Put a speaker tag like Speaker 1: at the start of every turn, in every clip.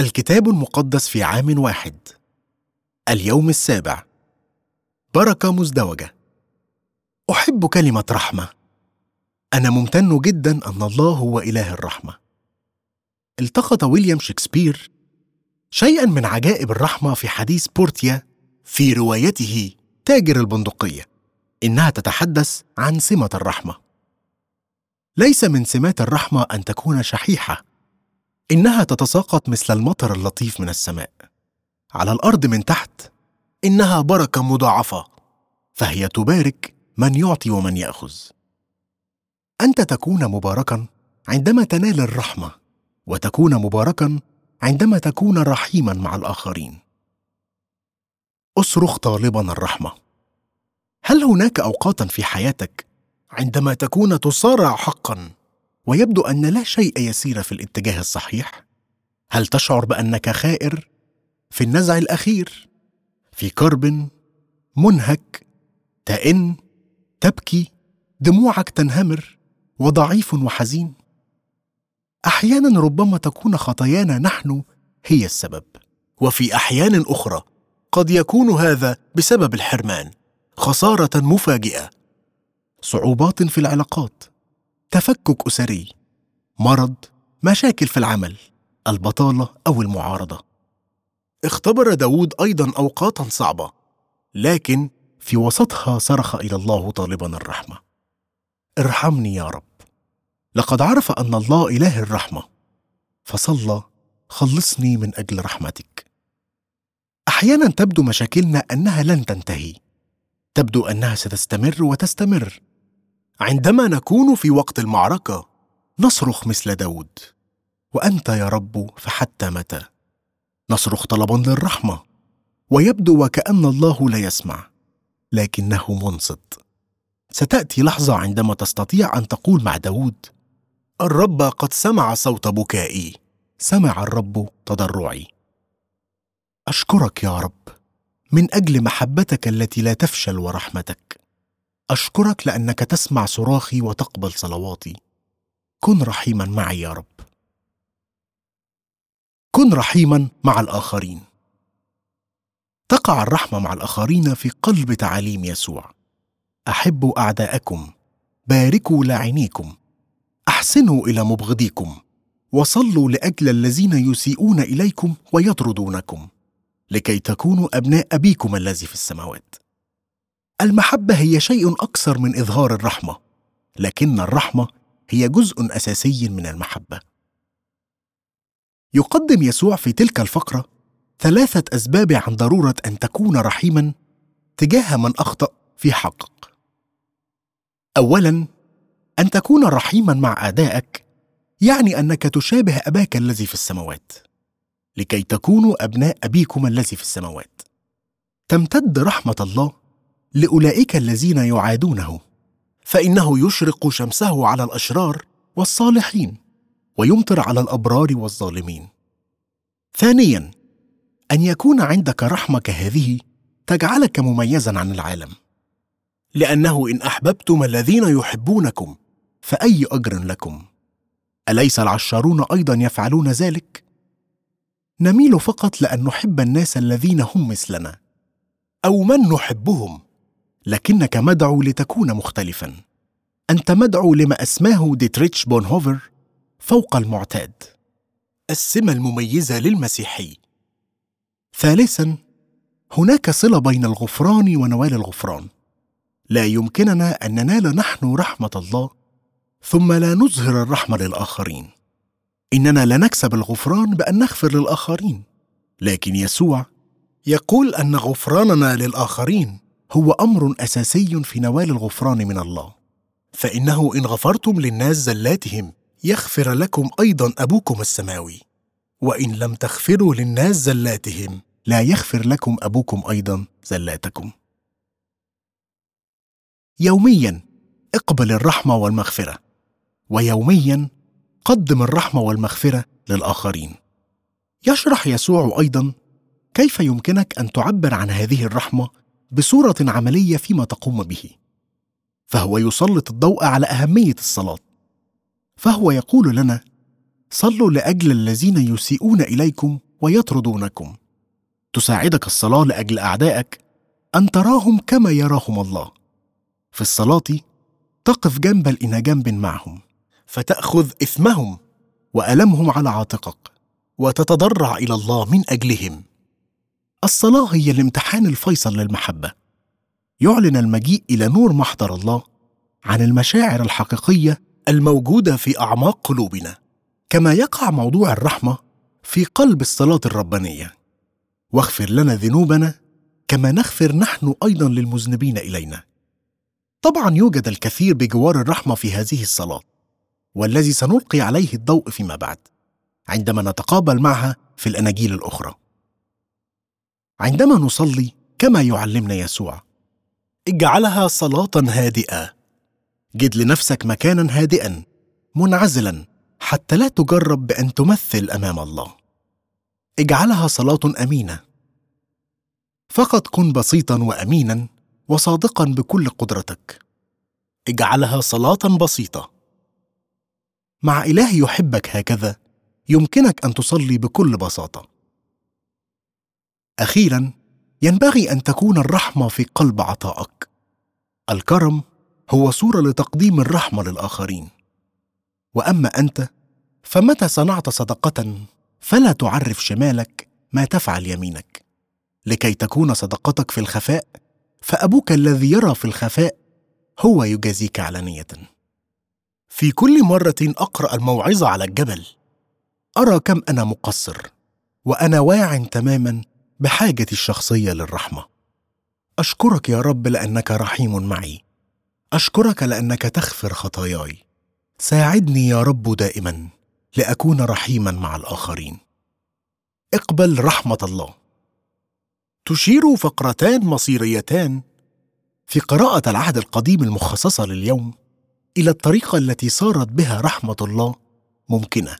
Speaker 1: الكتاب المقدس في عام واحد. اليوم السابع. بركة مزدوجة. أحب كلمة رحمة. أنا ممتن جدا أن الله هو إله الرحمة. التقط ويليام شكسبير شيئا من عجائب الرحمة في حديث بورتيا في روايته تاجر البندقية إنها تتحدث عن سمة الرحمة. ليس من سمات الرحمة أن تكون شحيحة. إنها تتساقط مثل المطر اللطيف من السماء. على الأرض من تحت إنها بركة مضاعفة فهي تبارك من يعطي ومن يأخذ. أنت تكون مباركا عندما تنال الرحمة وتكون مباركا عندما تكون رحيما مع الآخرين. اصرخ طالبا الرحمة. هل هناك اوقاتا في حياتك عندما تكون تصارع حقا؟ ويبدو أن لا شيء يسير في الاتجاه الصحيح. هل تشعر بأنك خائر في النزع الأخير في كرب منهك تئن تبكي دموعك تنهمر وضعيف وحزين؟ أحيانا ربما تكون خطايانا نحن هي السبب وفي أحيان أخرى قد يكون هذا بسبب الحرمان خسارة مفاجئة. صعوبات في العلاقات. تفكك أسري مرض مشاكل في العمل البطالة أو المعارضة. اختبر داود أيضا اوقاتا صعبة لكن في وسطها صرخ إلى الله طالبا الرحمة. ارحمني يا رب. لقد عرف أن الله إله الرحمة. فصلى خلصني من أجل رحمتك. أحيانا تبدو مشاكلنا أنها لن تنتهي. تبدو أنها ستستمر وتستمر. عندما نكون في وقت المعركة نصرخ مثل داود. وأنت يا رب فحتى متى؟ نصرخ طلبا للرحمة. ويبدو وكأن الله لا يسمع لكنه منصت. ستأتي لحظة عندما تستطيع أن تقول مع داود الرب قد سمع صوت بكائي. سمع الرب تضرعي. أشكرك يا رب من أجل محبتك التي لا تفشل ورحمتك. أشكرك لأنك تسمع صراخي وتقبل صلواتي. كن رحيما معي يا رب. كن رحيما مع الآخرين. تقع الرحمة مع الآخرين في قلب تعاليم يسوع. أحبوا أعداءكم. باركوا لاعنيكم. أحسنوا إلى مبغضيكم. وصلوا لأجل الذين يسيئون إليكم ويطردونكم. لكي تكونوا أبناء أبيكم الذي في السماوات. المحبة هي شيء أكثر من إظهار الرحمة لكن الرحمة هي جزء أساسي من المحبة. يقدم يسوع في تلك الفقرة ثلاثة أسباب عن ضرورة أن تكون رحيما تجاه من أخطأ في حقك. اولا أن تكون رحيما مع اعدائك يعني أنك تشابه أباك الذي في السماوات لكي تكونوا أبناء أبيكم الذي في السماوات. تمتد رحمة الله لأولئك الذين يعادونه. فإنه يشرق شمسه على الأشرار والصالحين ويمطر على الأبرار والظالمين. ثانيا أن يكون عندك رحمه كهذه تجعلك مميزا عن العالم. لأنه إن أحببتم الذين يحبونكم فأي أجر لكم؟ أليس العشارون أيضا يفعلون ذلك؟ نميل فقط لأن نحب الناس الذين هم مثلنا أو من نحبهم. لكنك مدعو لتكون مختلفا. أنت مدعو لما أسماه ديتريتش بونهوفر فوق المعتاد. السمه المميزه للمسيحي. ثالثا هناك صلة بين الغفران ونوال الغفران. لا يمكننا أن ننال نحن رحمة الله ثم لا نظهر الرحمة للآخرين. إننا لا نكسب الغفران بأن نغفر للآخرين. لكن يسوع يقول أن غفراننا للآخرين هو أمر أساسي في نوال الغفران من الله. فإنه إن غفرتم للناس زلاتهم يغفر لكم أيضا أبوكم السماوي. وإن لم تغفروا للناس زلاتهم لا يغفر لكم أبوكم أيضا زلاتكم. يوميا اقبل الرحمة والمغفرة. ويوميا قدم الرحمة والمغفرة للآخرين. يشرح يسوع أيضا كيف يمكنك أن تعبر عن هذه الرحمة؟ بصورة عملية فيما تقوم به. فهو يسلط الضوء على أهمية الصلاة. فهو يقول لنا صلوا لأجل الذين يسيئون إليكم ويطردونكم. تساعدك الصلاة لأجل أعدائك أن تراهم كما يراهم الله. في الصلاة تقف جنبا إلى جنب معهم فتأخذ إثمهم وألمهم على عاتقك وتتضرع إلى الله من أجلهم. الصلاة هي الامتحان الفيصل للمحبة. يعلن المجيء إلى نور محضر الله عن المشاعر الحقيقية الموجودة في أعماق قلوبنا كما يقع موضوع الرحمة في قلب الصلاة الربانية. واغفر لنا ذنوبنا كما نغفر نحن أيضا للمذنبين إلينا. طبعا يوجد الكثير بجوار الرحمة في هذه الصلاة والذي سنلقي عليه الضوء فيما بعد عندما نتقابل معها في الأناجيل الأخرى. عندما نصلي كما يعلمنا يسوع. اجعلها صلاة هادئة. جد لنفسك مكانا هادئا منعزلا حتى لا تجرب بأن تمثل أمام الله. اجعلها صلاة أمينة. فقط كن بسيطا وأمينا وصادقا بكل قدرتك. اجعلها صلاة بسيطة. مع إله يحبك هكذا يمكنك أن تصلي بكل بساطة. أخيرا ينبغي أن تكون الرحمة في قلب عطائك. الكرم هو صورة لتقديم الرحمة للآخرين. وأما أنت فمتى صنعت صدقة فلا تعرف شمالك ما تفعل يمينك. لكي تكون صدقتك في الخفاء فأبوك الذي يرى في الخفاء هو يجازيك علانية. في كل مرة أقرأ الموعظة على الجبل أرى كم أنا مقصر وأنا واع تماما بحاجتي الشخصية للرحمة. أشكرك يا رب لأنك رحيم معي. أشكرك لأنك تغفر خطاياي. ساعدني يا رب دائما لأكون رحيما مع الآخرين. اقبل رحمة الله. تشير فقرتان مصيريتان في قراءة العهد القديم المخصصة لليوم إلى الطريقة التي صارت بها رحمة الله ممكنة.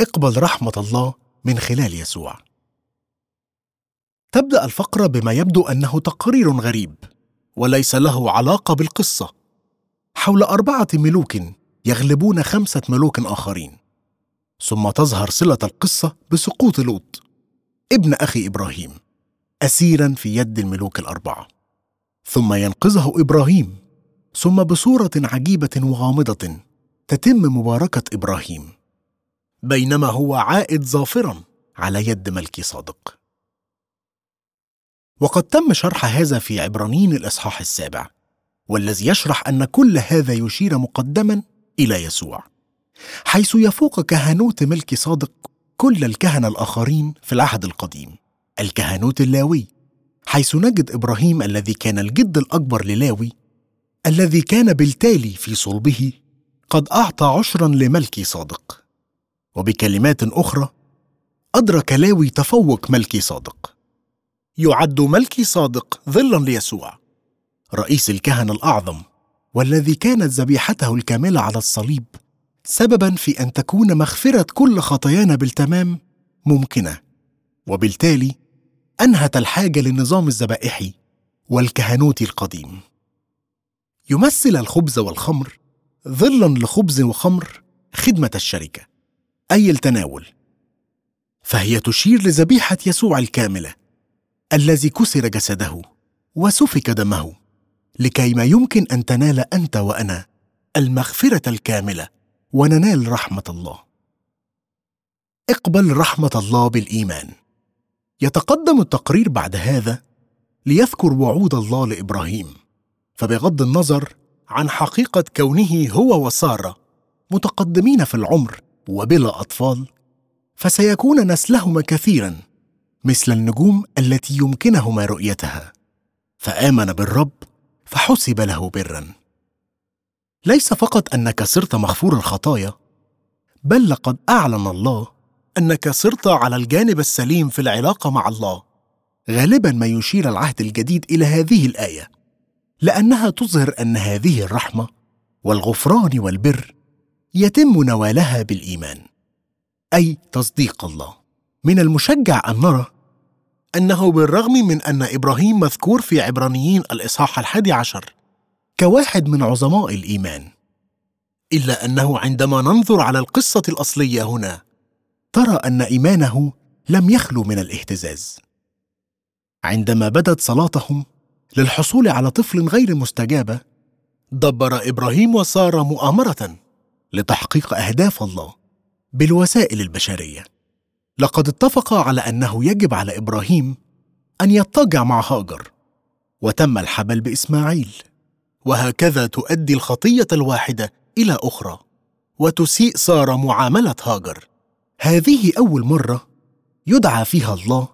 Speaker 1: اقبل رحمة الله من خلال يسوع. تبدأ الفقرة بما يبدو أنه تقرير غريب وليس له علاقة بالقصة. حول أربعة ملوك يغلبون خمسة ملوك آخرين ثم تظهر صلة القصة بسقوط لوط. ابن أخي إبراهيم اسيرا في يد الملوك الأربعة. ثم ينقذه إبراهيم ثم بصورة عجيبة وغامضة تتم مباركة إبراهيم. بينما هو عائد ظافرا على يد ملكي صادق. وقد تم شرح هذا في عبرانيين الإصحاح السابع والذي يشرح أن كل هذا يشير مقدما إلى يسوع حيث يفوق كهنوت ملك صادق كل الكهنه الآخرين في العهد القديم الكهنوت اللاوي حيث نجد إبراهيم الذي كان الجد الأكبر للاوي الذي كان بالتالي في صلبه قد أعطى عشرا لملكي صادق. وبكلمات أخرى أدرك لاوي تفوق ملكي صادق. يعد ملكي صادق ظلا ليسوع رئيس الكهنة الأعظم والذي كانت ذبيحته الكاملة على الصليب سببا في أن تكون مغفرة كل خطايانا بالتمام ممكنة. وبالتالي أنهت الحاجة للنظام الذبائحي والكهنوتي القديم. يمثل الخبز والخمر ظلا لخبز وخمر خدمة الشركة. أي التناول. فهي تشير لذبيحة يسوع الكاملة الذي كسر جسده وسفك دمه لكي ما يمكن أن تنال أنت وأنا المغفرة الكاملة وننال رحمة الله. اقبل رحمة الله بالإيمان. يتقدم التقرير بعد هذا ليذكر وعود الله لإبراهيم فبغض النظر عن حقيقة كونه هو وسارة متقدمين في العمر وبلا أطفال فسيكون نسلهما كثيرا مثل النجوم التي يمكنهما رؤيتها. فآمن بالرب فحسب له برا. ليس فقط أنك صرت مغفور الخطايا بل لقد أعلن الله أنك صرت على الجانب السليم في العلاقة مع الله. غالبا ما يشير العهد الجديد إلى هذه الآية لأنها تظهر أن هذه الرحمة والغفران والبر يتم نوالها بالإيمان أي تصديق الله. من المشجع أن نرى أنه بالرغم من أن إبراهيم مذكور في عبرانيين الإصحاح الحادي عشر كواحد من عظماء الإيمان إلا أنه عندما ننظر على القصة الأصلية هنا ترى أن إيمانه لم يخلو من الاهتزاز. عندما بدت صلاتهم للحصول على طفل غير مستجابة دبر إبراهيم وساره مؤامرة لتحقيق أهداف الله بالوسائل البشرية. لقد اتفقا على أنه يجب على إبراهيم أن يضطجع مع هاجر وتم الحبل بإسماعيل وهكذا تؤدي الخطية الواحدة إلى أخرى وتسيء ساره معاملة هاجر. هذه أول مرة يدعى فيها الله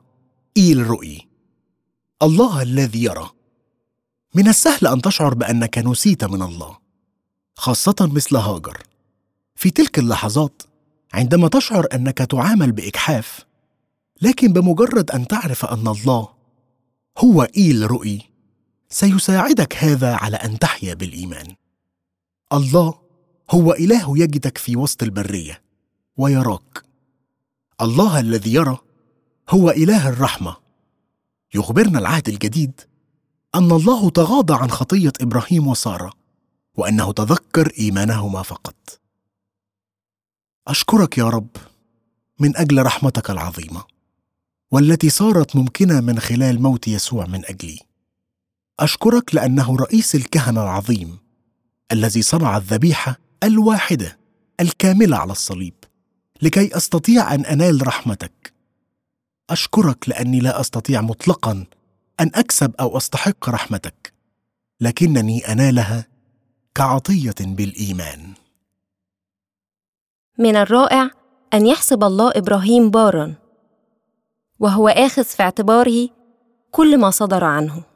Speaker 1: ايل رؤي الله الذي يرى. من السهل أن تشعر بأنك نسيت من الله خاصة مثل هاجر. في تلك اللحظات عندما تشعر أنك تعامل باجحاف لكن بمجرد أن تعرف أن الله هو إيل رؤي سيساعدك هذا على أن تحيا بالإيمان. الله هو إله يجدك في وسط البرية ويراك. الله الذي يرى هو إله الرحمة. يخبرنا العهد الجديد أن الله تغاضى عن خطية إبراهيم وسارة وأنه تذكر إيمانهما فقط. أشكرك يا رب من أجل رحمتك العظيمة والتي صارت ممكنة من خلال موت يسوع من أجلي. أشكرك لأنه رئيس الكهنة العظيم الذي صنع الذبيحة الواحدة الكاملة على الصليب لكي أستطيع أن أنال رحمتك. أشكرك لأني لا أستطيع مطلقا أن أكسب أو أستحق رحمتك لكنني أنالها كعطية بالإيمان.
Speaker 2: من الرائع أن يحسب الله إبراهيم بارا وهو آخذ في اعتباره كل ما صدر عنه.